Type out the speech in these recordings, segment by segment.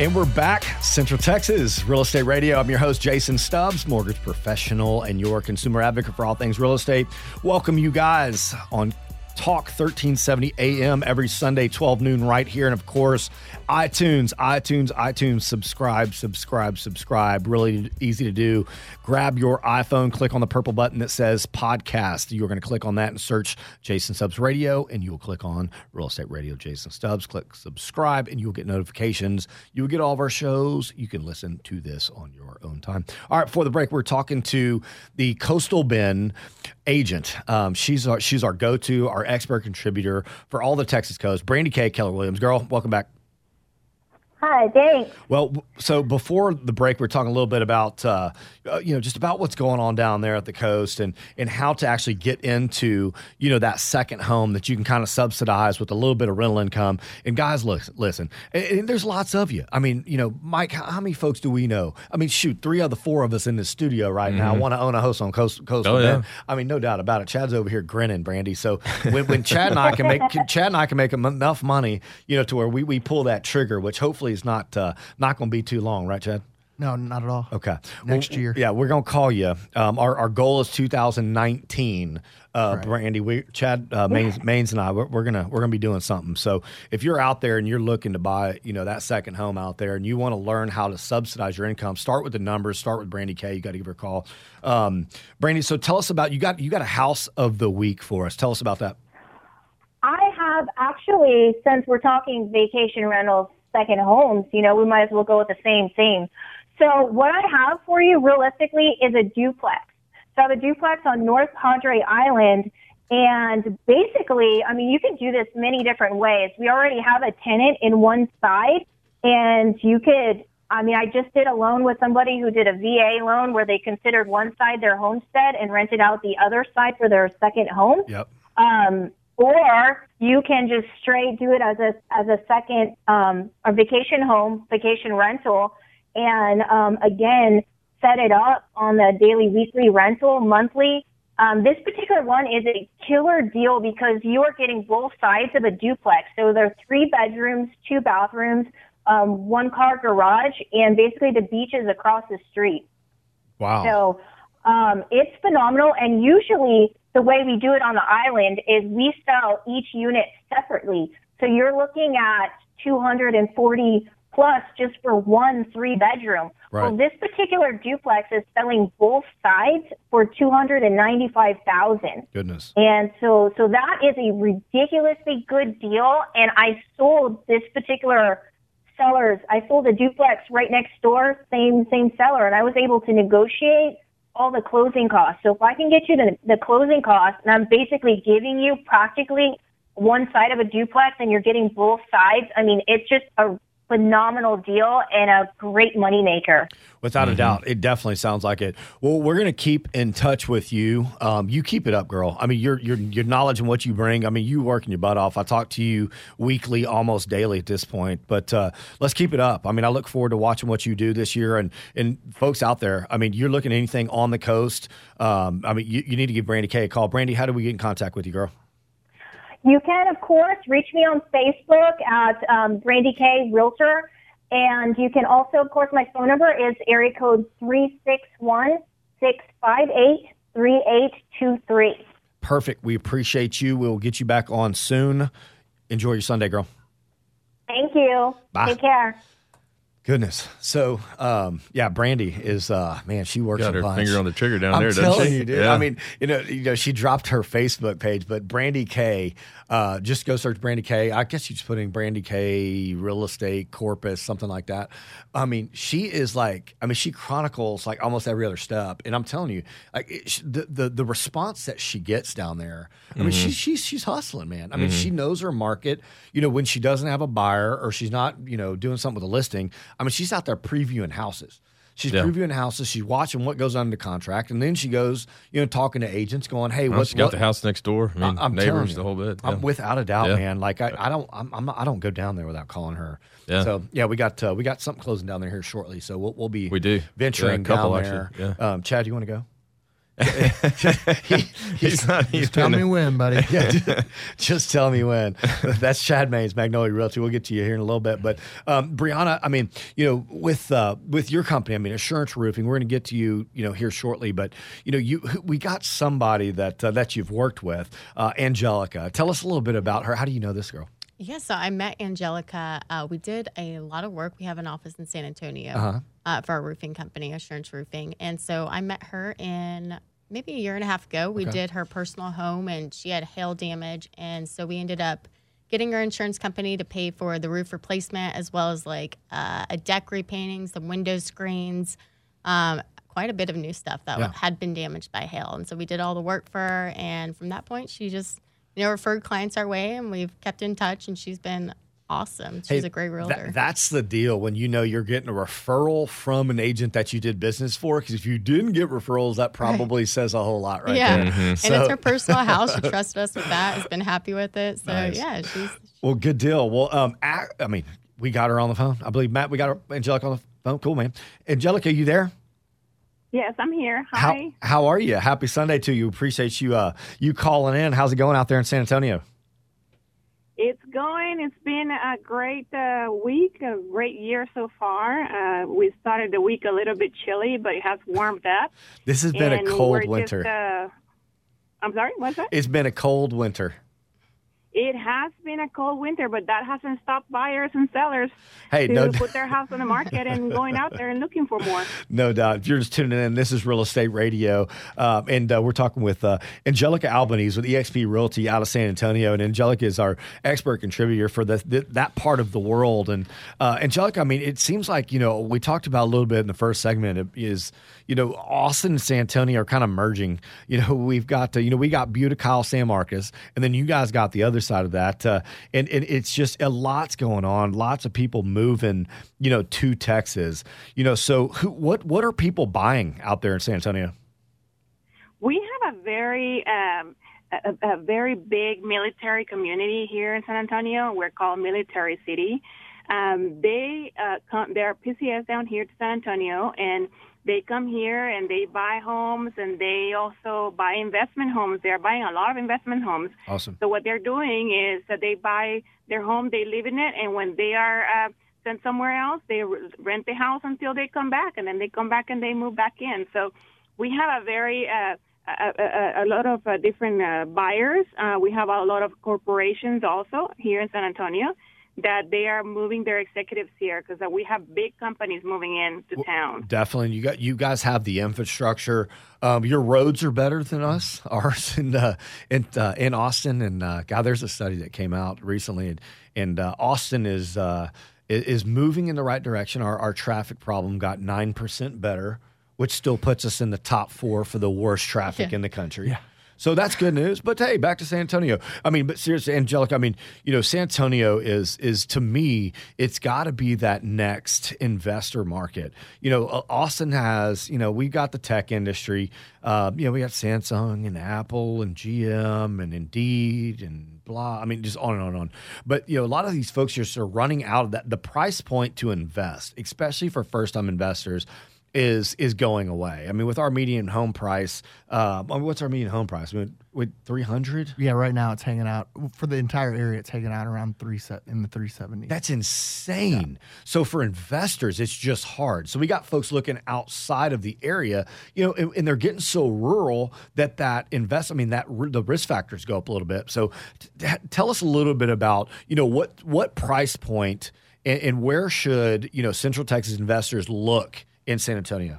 And we're back, Central Texas Real Estate Radio. I'm your host, Jason Stubbs, mortgage professional and your consumer advocate for all things real estate. Welcome you guys on Talk 1370 AM every Sunday, 12 noon, right here. And of course, iTunes, iTunes, iTunes, subscribe, subscribe, subscribe. Really easy to do. Grab your iPhone, click on the purple button that says podcast. You're going to click on that and search Jason Stubbs Radio, and you'll click on Real Estate Radio Jason Stubbs. Click subscribe, and you'll get notifications. You'll get all of our shows. You can listen to this on your own time. All right, before the break, we're talking to the Coastal Bend agent. Um, she's our she's our go to, our expert contributor for all the Texas coast. Brandy K. Keller Williams, girl, welcome back. Hi, thanks. Well, so before the break, we are talking a little bit about, uh, uh, you know, just about what's going on down there at the coast and and how to actually get into, you know, that second home that you can kind of subsidize with a little bit of rental income. And guys, look, listen, and, and there's lots of you. I mean, you know, Mike, how, how, many folks do we know? I mean, shoot, three of the four of us in the studio right mm-hmm. now want to own a house on Coast Coast. Oh, yeah. I mean, no doubt about it. Chad's over here grinning, Brandy. So when, when Chad and I can make Chad and I can make enough money, you know, to where we we pull that trigger, which hopefully is not uh, not going to be too long, right, Chad? No, not at all. Okay. Next well, year. Yeah, we're going to call you. Um, our, our goal is 2019. Uh, right. Brandy, we, Chad, uh, Maines, Maines, and I, we're, we're, gonna we're gonna be doing something. So if you're out there and you're looking to buy, you know, that second home out there, and you want to learn how to subsidize your income, start with the numbers. Start with Brandy K. You got to give her a call. Um, Brandy, so tell us about you got you got a house of the week for us. Tell us about that. I have actually, since we're talking vacation rentals, second homes, you know, we might as well go with the same theme. So what I have for you realistically is a duplex. So I have a duplex on North Padre Island. And basically, I mean, you can do this many different ways. We already have a tenant in one side and you could, I mean, I just did a loan with somebody who did a VA loan where they considered one side their homestead and rented out the other side for their second home. Yep. Um, or you can just straight do it as a as a second um, a vacation home, vacation rental, and um, again set it up on the daily, weekly rental, monthly. Um, this particular one is a killer deal because you are getting both sides of a duplex. So there are three bedrooms, two bathrooms, um, one car garage, and basically the beach is across the street. Wow. So um, it's phenomenal, and usually the way we do it on the island is we sell each unit separately. So you're looking at 240 plus just for one three bedroom. Right. Well, this particular duplex is selling both sides for 295,000. Goodness. And so so that is a ridiculously good deal and I sold this particular sellers. I sold a duplex right next door, same same seller and I was able to negotiate all the closing costs. So if I can get you the, the closing costs, and I'm basically giving you practically one side of a duplex and you're getting both sides, I mean, it's just a phenomenal deal and a great moneymaker. Without mm-hmm. a doubt, it definitely sounds like it. Well, we're going to keep in touch with you. Um, you keep it up, girl. I mean, your your your knowledge and what you bring. I mean, you working your butt off. I talk to you weekly, almost daily at this point. But uh, let's keep it up. I mean, I look forward to watching what you do this year. And and folks out there, I mean, you're looking at anything on the coast. Um, I mean, you, you need to give Brandy K a call. Brandy, how do we get in contact with you, girl? You can, of course, reach me on Facebook at um, Brandy K Realtor. And you can also, of course, my phone number is area code 361 658 3823. Perfect. We appreciate you. We'll get you back on soon. Enjoy your Sunday, girl. Thank you. Bye. Take care. Goodness. So, um, yeah, Brandy is uh, man. She works got her bunch. finger on the trigger down I'm there, doesn't she? You, dude. Yeah. I mean, you know, you know, she dropped her Facebook page, but Brandy K. Uh, just go search Brandy K. I guess you just put in Brandy K. Real Estate Corpus, something like that. I mean, she is like, I mean, she chronicles like almost every other step, and I'm telling you, like it, the, the the response that she gets down there. I mean, mm-hmm. she's she's she's hustling, man. I mean, mm-hmm. she knows her market. You know, when she doesn't have a buyer or she's not, you know, doing something with a listing. I mean, she's out there previewing houses. She's yeah. previewing houses. She's watching what goes under contract, and then she goes, you know, talking to agents, going, "Hey, well, what's got what? the house next door? I mean, I'm neighbors, the whole bit. Yeah. I'm without a doubt, yeah. man. Like I, I don't, I'm, I'm I don't go down there without calling her. Yeah. So yeah, we got uh, we got something closing down there here shortly. So we'll, we'll be we do venturing couple, down there. Actually. Yeah. Um, Chad, do you want to go? he, he's not even. Tell me when, buddy. yeah, just, just, tell me when. That's Chad Maines, Magnolia Realty. We'll get to you here in a little bit. But um, Brianna, I mean, you know, with uh, with your company, I mean, Assurance Roofing. We're going to get to you, you know, here shortly. But you know, you we got somebody that uh, that you've worked with, uh, Angelica. Tell us a little bit about her. How do you know this girl? Yeah, so I met Angelica. Uh, we did a lot of work. We have an office in San Antonio uh-huh. uh, for our roofing company, Assurance Roofing. And so I met her in maybe a year and a half ago. We okay. did her personal home and she had hail damage. And so we ended up getting her insurance company to pay for the roof replacement as well as like uh, a deck repainting, some window screens, um, quite a bit of new stuff that yeah. had been damaged by hail. And so we did all the work for her. And from that point, she just you know, referred clients our way, and we've kept in touch. And she's been awesome. She's hey, a great realtor. That, that's the deal when you know you're getting a referral from an agent that you did business for. Because if you didn't get referrals, that probably right. says a whole lot, right? Yeah, mm-hmm. and it's her personal house. She trusted us with that. Has been happy with it. So nice. yeah, she's well. Good deal. Well, um, I, I mean, we got her on the phone. I believe Matt. We got her, Angelica on the phone. Cool, man. Angelica, you there? Yes, I'm here. Hi. How, how are you? Happy Sunday to you. Appreciate you uh, you calling in. How's it going out there in San Antonio? It's going. It's been a great uh, week, a great year so far. Uh, we started the week a little bit chilly, but it has warmed up. This has been a cold winter. Just, uh, I'm sorry, what's that? It's been a cold winter. It has been a cold winter, but that hasn't stopped buyers and sellers hey, to no put their house on the market and going out there and looking for more. No doubt. If you're just tuning in, this is Real Estate Radio, um, and uh, we're talking with uh, Angelica Albanese with eXp Realty out of San Antonio, and Angelica is our expert contributor for the, the that part of the world. And uh, Angelica, I mean, it seems like you know we talked about a little bit in the first segment is you know Austin and San Antonio are kind of merging. You know, we've got you know we got Buda, Kyle, San Marcos, and then you guys got the other other side of that. Uh, and, and it's just a lot's going on. Lots of people moving, you know, to Texas. You know, so who, what what are people buying out there in San Antonio? We have a very um, a, a, very big military community here in San Antonio. We're called Military City. Um, they uh, come, they're PCS down here to San Antonio, and they come here and they buy homes and they also buy investment homes. They're buying a lot of investment homes. Awesome. So what they're doing is that they buy their home, they live in it, and when they are uh, sent somewhere else, they rent the house until they come back, and then they come back and they move back in. So we have a very uh, a, a, a, lot of uh, different uh, buyers. Uh, we have a lot of corporations also here in San Antonio that they are moving their executives here because we have big companies moving into well, town. Definitely, you got you guys have the infrastructure. Um, your roads are better than us. Ours in uh, in, uh, in Austin, and uh, God, there's a study that came out recently, and, and uh, Austin is uh, is moving in the right direction. Our our traffic problem got nine percent better, which still puts us in the top four for the worst traffic yeah. in the country. Yeah. So that's good news. But hey, back to San Antonio. I mean, but seriously, Angelica, I mean, you know, San Antonio is is to me, it's got to be that next investor market. You know, Austin has, you know, we got the tech industry. Uh, you know, we got Samsung and Apple and GM and Indeed and blah. I mean, just on and on and on. But you know, a lot of these folks just are running out of that the price point to invest, especially for first time investors is is going away. I mean, with our median home price, uh, what's our median home price? I mean, with three hundred. Yeah, right now it's hanging out for the entire area. It's hanging out around three set in the three seventy. That's insane. Yeah. So for investors, it's just hard. So we got folks looking outside of the area, you know, and, and they're getting so rural that that invest. I mean, that the risk factors go up a little bit. So t- tell us a little bit about you know what what price point and, and where should you know Central Texas investors look in San Antonio?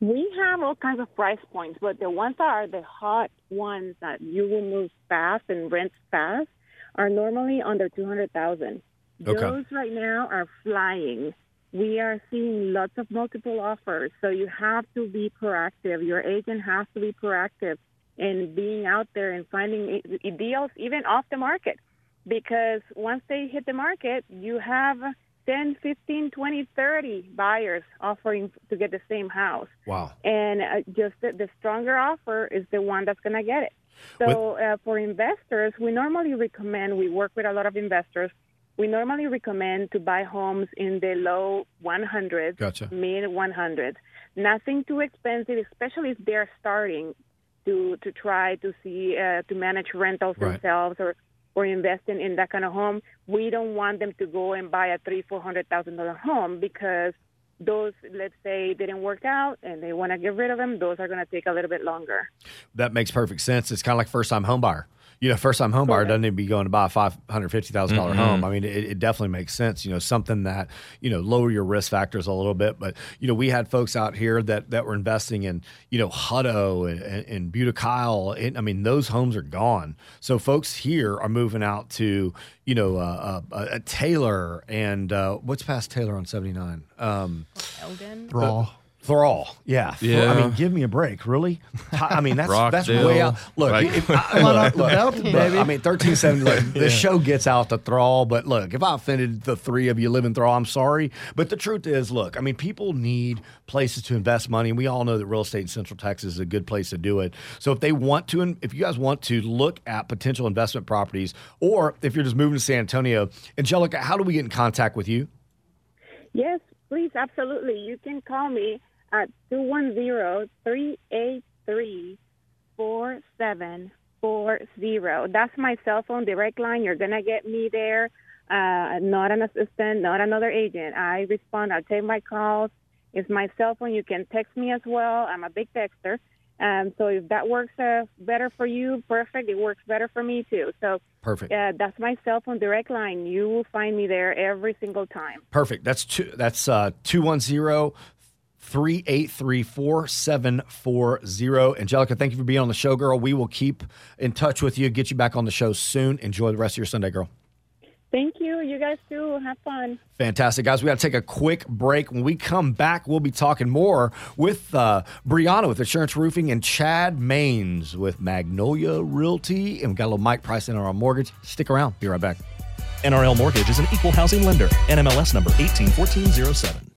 We have all kinds of price points, but the ones that are the hot ones that you will move fast and rent fast are normally under 200,000. Okay. Those right now are flying. We are seeing lots of multiple offers, so you have to be proactive. Your agent has to be proactive in being out there and finding deals even off the market because once they hit the market, you have 10, 15, 20, 30 buyers offering to get the same house. Wow. And uh, just the, the, stronger offer is the one that's going to get it. So uh, for investors, we normally recommend, we work with a lot of investors, we normally recommend to buy homes in the low 100s, gotcha. mid 100s. Nothing too expensive, especially if they're starting to to try to see uh, to manage rentals Right. themselves or or investing in that kind of home. We don't want them to go and buy a three four hundred thousand dollar home because those let's say didn't work out and they want to get rid of them. Those are going to take a little bit longer. That makes perfect sense. It's kind of like first time home buyer. You know, first time home buyer doesn't even be going to buy a five hundred fifty thousand dollar home. I mean, it, it definitely makes sense. You know, something that you know lower your risk factors a little bit. But you know, we had folks out here that that were investing in you know Hutto and, and, and Buda And, I mean, those homes are gone. So folks here are moving out to you know uh, uh, a Taylor and uh, what's past Taylor on seventy nine. Um, Elgin. Raw. Thrall, yeah. Yeah. I mean, give me a break, really. I mean, that's that's Rockdale. way out. Look, Like- if, I, Come look, look, look, baby. I mean, thirteen seventy. Look, the show gets out to Thrall, but look, if I offended the three of you living Thrall, I'm sorry. But the truth is, look, I mean, people need places to invest money, and we all know that real estate in Central Texas is a good place to do it. So if they want to, if you guys want to look at potential investment properties, or if you're just moving to San Antonio, Angelica, how do we get in contact with you? Yes, please, absolutely. You can call me at 210-383-4740. That's my cell phone direct line. You're going to get me there. Uh, not an assistant, not another agent. I respond. I take my calls. It's my cell phone. You can text me as well. I'm a big texter. Um, so if that works uh, better for you, perfect. It works better for me too. So Perfect. uh, that's my cell phone direct line. You will find me there every single time. Perfect. That's two. That's uh, two one zero. 383-4740. Angelica, thank you for being on the show, girl. We will keep in touch with you, get you back on the show soon. Enjoy the rest of your Sunday, girl. Thank you. You guys too. Have fun. Fantastic, guys. We got to take a quick break. When we come back, we'll be talking more with uh, Brianna with Assurance Roofing and Chad Maines with Magnolia Realty. And we got a little Mike Price in our mortgage. Stick around. Be right back. NRL Mortgage is an equal housing lender. NMLS number 181407.